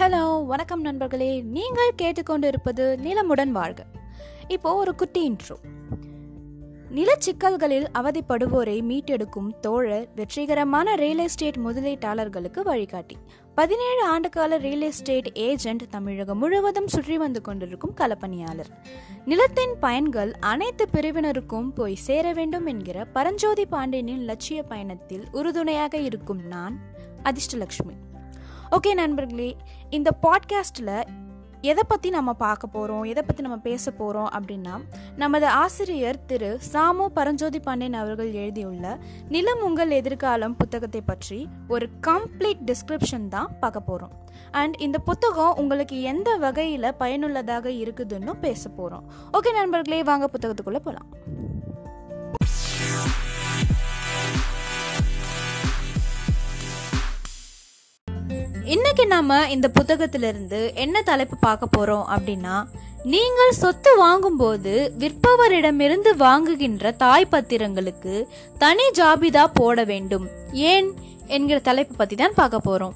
Hello வணக்கம் நண்பர்களே. நீங்கள் கேட்டுக்கொண்டிருப்பது நிலமுடன் வாழ்க. இப்போ ஒரு குட்டி இன்ட்ரோ நிலச்சிக்கல்களில் அவதிப்படுவோரை மீட்டெடுக்கும் தோழர் வெற்றிகரமான ரியல் எஸ்டேட் முதலீட்டாளர்களுக்கு வழிகாட்டி. பதினேழு ஆண்டுகால ரியல் எஸ்டேட் ஏஜென்ட் தமிழகம் முழுவதும் சுற்றி வந்து கொண்டிருக்கும் களப்பணியாளர். நிலத்தின் பயன்கள் அனைத்து பிரிவினருக்கும் போய் சேர வேண்டும் என்கிற பரஞ்சோதி பாண்டியனின் லட்சிய பயணத்தில் உறுதுணையாக இருக்கும் நான் அதிர்ஷ்டலக்ஷ்மி. ஓகே நண்பர்களே இந்த பாட்காஸ்ட்டில் எதை பற்றி நம்ம பார்க்க போகிறோம் எதை பற்றி நம்ம பேச போகிறோம் அப்படின்னா நமது ஆசிரியர் திரு சாமு பரஞ்சோதி பாண்டியன் அவர்கள் எழுதியுள்ள நிலம் உங்கள் எதிர்காலம் புத்தகத்தை பற்றி ஒரு கம்ப்ளீட் டிஸ்கிரிப்ஷன் தான் பார்க்க போகிறோம் அண்ட் இந்த புத்தகம் உங்களுக்கு எந்த வகையில் பயனுள்ளதாக இருக்குதுன்னு பேச போகிறோம் ஓகே நண்பர்களே வாங்க புத்தகத்துக்குள்ளே போகலாம் நம்ம நாம இந்த புத்தகத்திலிருந்து என்ன தலைப்பு பார்க்க போறோம் அப்படின்னா நீங்கள் சொத்து வாங்கும்போது விற்பவரிடமிருந்து வாங்குகின்ற தாய் பத்திரங்களுக்கு தனி ஜாபிதா போட வேண்டும். ஏன்? என்கிற தலைப்பு பத்தி தான் பார்க்க போறோம்.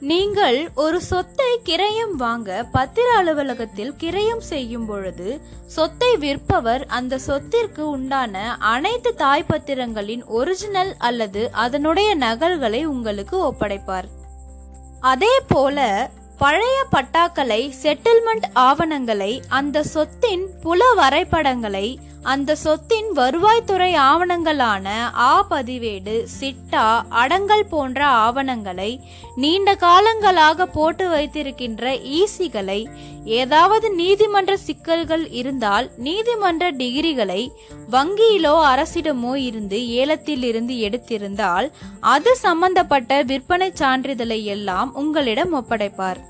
நீங்கள் ஒரு சொத்தை கிரயம் வாங்க பத்திர அலுவலகத்தில் கிரயம் செய்யும் பொழுது சொத்தை விற்பவர் அந்த சொத்திற்கு உண்டான அனைத்து தாய் பத்திரங்களின் ஒரிஜினல் அல்லது அதனுடைய நகல்களை உங்களுக்கு ஒப்படைப்பார். அதே போல பழைய பட்டாக்களை செட்டில்மெண்ட் ஆவணங்களை அந்த சொத்தின் புல வரைபடங்களை அந்த சொத்தின் வருவாய்த்துறை ஆவணங்களான ஆ பதிவேடு சிட்டா அடங்கல் போன்ற ஆவணங்களை நீண்ட காலங்களாக போட்டு வைத்திருக்கின்ற ஈசிகளை ஏதாவது நீதிமன்ற சிக்கல்கள் இருந்தால் நீதிமன்ற டிகிரிகளை வங்கியிலோ அரசிடமோ இருந்து ஏலத்தில் இருந்து எடுத்திருந்தால் அது சம்பந்தப்பட்ட விற்பனை சான்றிதழை எல்லாம் உங்களிடம் ஒப்படைப்பார்.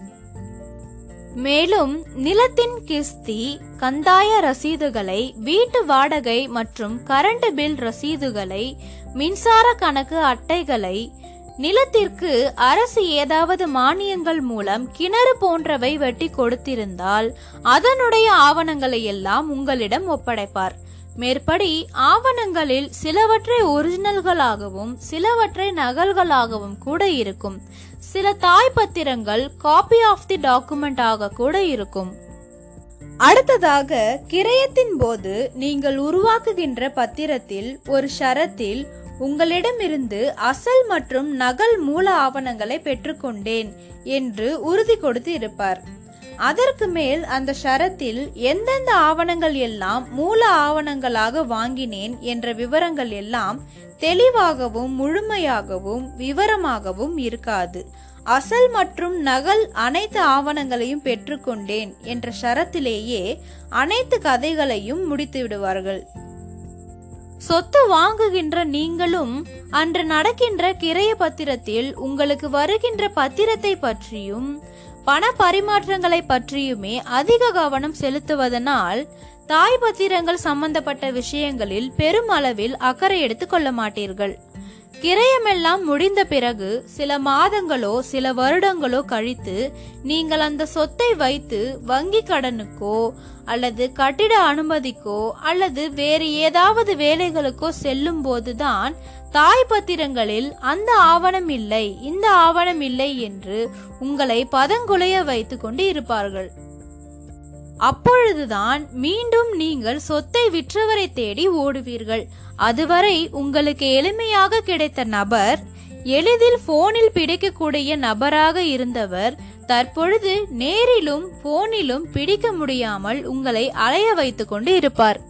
மேலும் நிலத்தின் கிஸ்தி கந்தாய ரசீதுகளை வீட்டு வாடகை மற்றும் கரண்ட் பில் ரசீதுகளை மின்சார கணக்கு அட்டைகளை நிலத்திற்கு அரசு ஏதாவது மானியங்கள் மூலம் கிணறு போன்றவை வெட்டி கொடுத்திருந்தால் அதனுடைய ஆவணங்களை எல்லாம் உங்களிடம் ஒப்படைப்பார். மேற்படி ஆவணங்களில் சிலவற்றை ஒரிஜினல்களாகவும் சிலவற்றை நகல்களாகவும் கூட இருக்கும். சில தாய் பத்திரங்கள் காப்பி ஆஃப் தி டாக்குமெண்ட் ஆக கூட இருக்கும். அடுத்ததாக கிரயத்தின் போது நீங்கள் உருவாக்குகின்ற பத்திரத்தில் ஒரு ஷரத்தில் உங்களிடமிருந்து அசல் மற்றும் நகல் மூல ஆவணங்களை பெற்றுக்கொண்டேன் என்று உறுதி கொடுத்து இருப்பார். அதற்கு மேல் அந்த ஷரத்தில் எந்தெந்த ஆவணங்கள் எல்லாம் மூல ஆவணங்களாக வாங்கினேன் என்ற விவரங்கள் எல்லாம் தெளிவாகவும் முழுமையாகவும் விவரமாகவும் இருக்காது. அசல் மற்றும் நகல் அனைத்து ஆவணங்களையும் பெற்றுக்கொண்டேன் என்ற ஷரத்திலேயே அனைத்து கதைகளையும் முடித்து விடுவார்கள். சொத்து வாங்குகின்ற நீங்களும் அன்று நடக்கின்ற கிரைய பத்திரத்தில் உங்களுக்கு வருகின்ற பத்திரத்தை பற்றியும் பண பரிமாற்றங்களை பற்றியுமே அதிக கவனம் செலுத்துவதனால் தாய் பத்திரங்கள் சம்பந்தப்பட்ட விஷயங்களில் பெரும் அளவில் அக்கறை எடுத்துக் கொள்ள மாட்டீர்கள். கிரயமெல்லாம் முடிந்த பிறகு சில மாதங்களோ சில வருடங்களோ கழித்து நீங்கள் அந்த சொத்தை வைத்து வங்கி கடனுக்கோ அல்லது கட்டிட அனுமதிக்கோ அல்லது வேறு ஏதாவது வேலைகளுக்கோ செல்லும் போதுதான் தாய் பத்திரங்களில் அந்த ஆவணம் இல்லை இந்த ஆவணம் இல்லை என்று உங்களை பதங்குலைய வைத்துக் கொண்டு இருப்பார்கள். அப்பொழுதுதான் மீண்டும் நீங்கள் சொத்தை விற்றவரை தேடி ஓடுவீர்கள். அதுவரை உங்களுக்கு எளிமையாக கிடைத்த நபர் எளிதில் போனில் பிடிக்கக்கூடிய நபராக இருந்தவர் தற்பொழுது நேரிலும் போனிலும் பிடிக்க முடியாமல் உங்களை அலைய வைத்துக் கொண்டு இருப்பார்.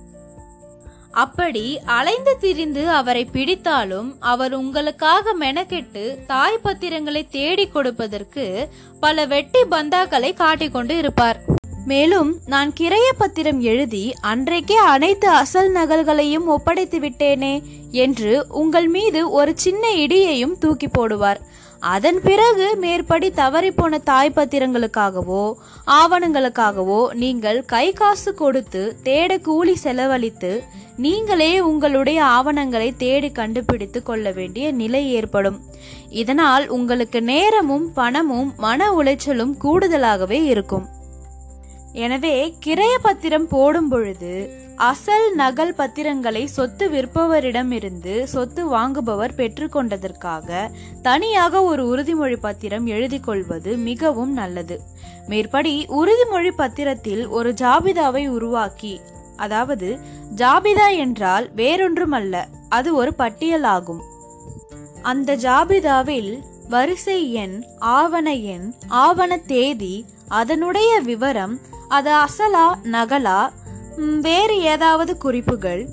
அப்படி அலைந்து திரிந்து அவரை பிடித்தாலும் அவர் உங்களுக்காக மெனக்கெட்டு தாய் பத்திரங்களை தேடி கொடுப்பதற்கு பல வெட்டி பந்தாக்களை காட்டிக்கொண்டு இருப்பார். மேலும் நான் கிரைய பத்திரம் எழுதி அன்றைக்கே அனைத்து அசல் நகல்களையும் ஒப்படைத்து விட்டேனே என்று உங்கள் மீது ஒரு சின்ன இடியையும் தூக்கி போடுவார். அதன் பிறகு மேற்படி தவறிப்போன தாய் பத்திரங்களுக்காகவோ ஆவணங்களுக்காகவோ நீங்கள் கை காசு கொடுத்து தேட கூலி செலவழித்து நீங்களே உங்களுடைய ஆவணங்களை தேடி கண்டுபிடித்து கொள்ள வேண்டிய நிலை ஏற்படும். இதனால் உங்களுக்கு நேரமும் பணமும் மன உளைச்சலும் கூடுதலாகவே இருக்கும். எனவே கிரைய பத்திரம் போடும் பொழுது அசல் நகல் பத்திரங்களை சொத்து விற்பவரிடமிருந்து சொத்து வாங்குபவர் பெற்றுக்கொண்டதற்காக தனியாக ஒரு உறுதிமொழி பத்திரம் எழுதி கொள்வது மிகவும் நல்லது. மேற்படி உறுதிமொழி பத்திரத்தில் ஒரு ஜாபிதாவை உருவாக்கி அதாவது ஜாபிதா என்றால் வேறொன்றுமல்ல அது ஒரு பட்டியல் ஆகும் அந்த ஜாபிதாவில் வரிசை எண் ஆவண எண் ஆவண தேதி அதனுடைய விவரம் அது அசலா நகலா வேறு ஏதாவது குறிப்புகள்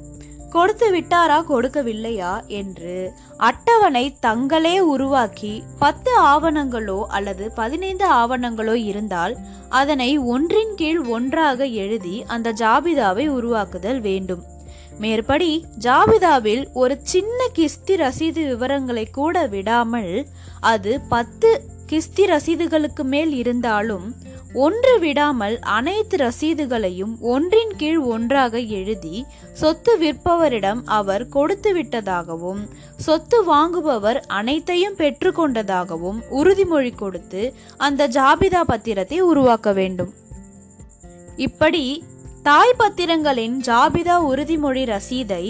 கொடுத்து விட்டாரா கொடுக்கவில்லையா என்று அட்டவணை தங்களே உருவாக்கி பத்து ஆவணங்களோ அல்லது பதினைந்து ஆவணங்களோ இருந்தால் அதனை ஒன்றின் கீழ் ஒன்றாக எழுதி அந்த ஜாபிதாவை உருவாக்குதல் வேண்டும். மேற்படி ஜாபிதாவில் ஒரு சின்ன கிஸ்தி ரசீது விவரங்களை கூட விடாமல் அது பத்து கிஸ்தி ரசீதுகளுக்கு மேல் இருந்தாலும் ஒன்று விடாமல் அனைத்து ரசீதுகளையும் ஒன்றின் கீழ் ஒன்றாக எழுதி சொத்து விற்பவரிடம் அவர் கொடுத்து விட்டதாகவும் சொத்து வாங்குபவர் அனைத்தையும் பெற்றுக்கொண்டதாகவும் உறுதிமொழி கொடுத்து அந்த ஜாபிதா பத்திரத்தை உருவாக்க வேண்டும். இப்படி தாய் பத்திரங்களின் ஜாபிதா உறுதிமொழி ரசீதை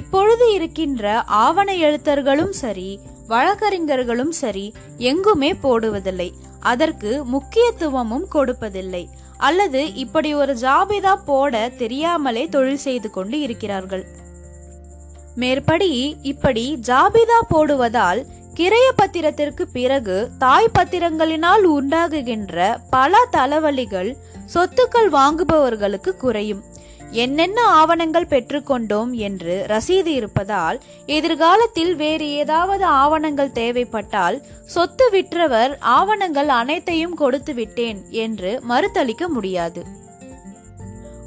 இப்பொழுது இருக்கின்ற ஆவண எழுத்தர்களும் சரி வழக்கறிஞர்களும் சரி எங்குமே போடுவதில்லை. அதற்கு முக்கியத்துவமும் கொடுப்பதில்லை. அல்லது இப்படி ஒரு ஜாபிதா போட தெரியாமலே தொழில் செய்து கொண்டு இருக்கிறார்கள். மேற்படி இப்படி ஜாபிதா போடுவதால் கிரைய பத்திரத்திற்கு பிறகு தாய் பத்திரங்களினால் உண்டாகுகின்ற பல தலைவலிகள் சொத்துக்கள் வாங்குபவர்களுக்கு குறையும். என்னென்ன ஆவணங்கள் பெற்றுக்கொண்டோம் என்று ரசீது இருப்பதால் எதிர்காலத்தில் வேறு ஏதாவது ஆவணங்கள் தேவைப்பட்டால் சொத்து விற்றவர் ஆவணங்கள் அனைத்தையும் கொடுத்து விட்டேன் என்று மறுத்தளிக்க முடியாது.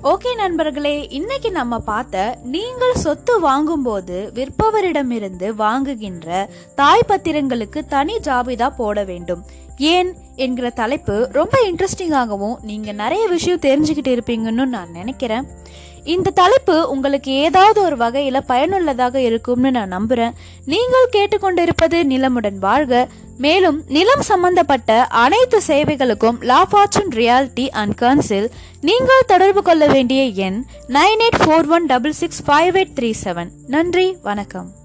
ஓகே நண்பர்களே இன்னைக்கு நம்ம பார்த்த நீங்கள் சொத்து வாங்கும்போது விற்பவரிடமிருந்து வாங்குகின்ற தாய் பத்திரங்களுக்கு தனி ஜாபிதா போட வேண்டும். ஏன்? என்கிற தலைப்பு ரொம்ப இன்ட்ரெஸ்டிங்காகவும் நீங்க நிறைய விஷயம் தெரிஞ்சுக்கிட்டு இருப்பீங்கன்னு நான் நினைக்கிறேன். இந்த தலைப்பு உங்களுக்கு ஏதாவது ஒரு வகையில பயனுள்ளதாக இருக்கும்னு நான் நம்புறேன். நீங்கள் கேட்டுக்கொண்டிருப்பது நிலமுடன் வாழ்க. மேலும் நிலம் சம்பந்தப்பட்ட அனைத்து சேவைகளுக்கும் la fortune reality and council நீங்கள் தொடர்பு கொள்ள வேண்டிய எண் nine eight four one double six five eight three seven. நன்றி வணக்கம்.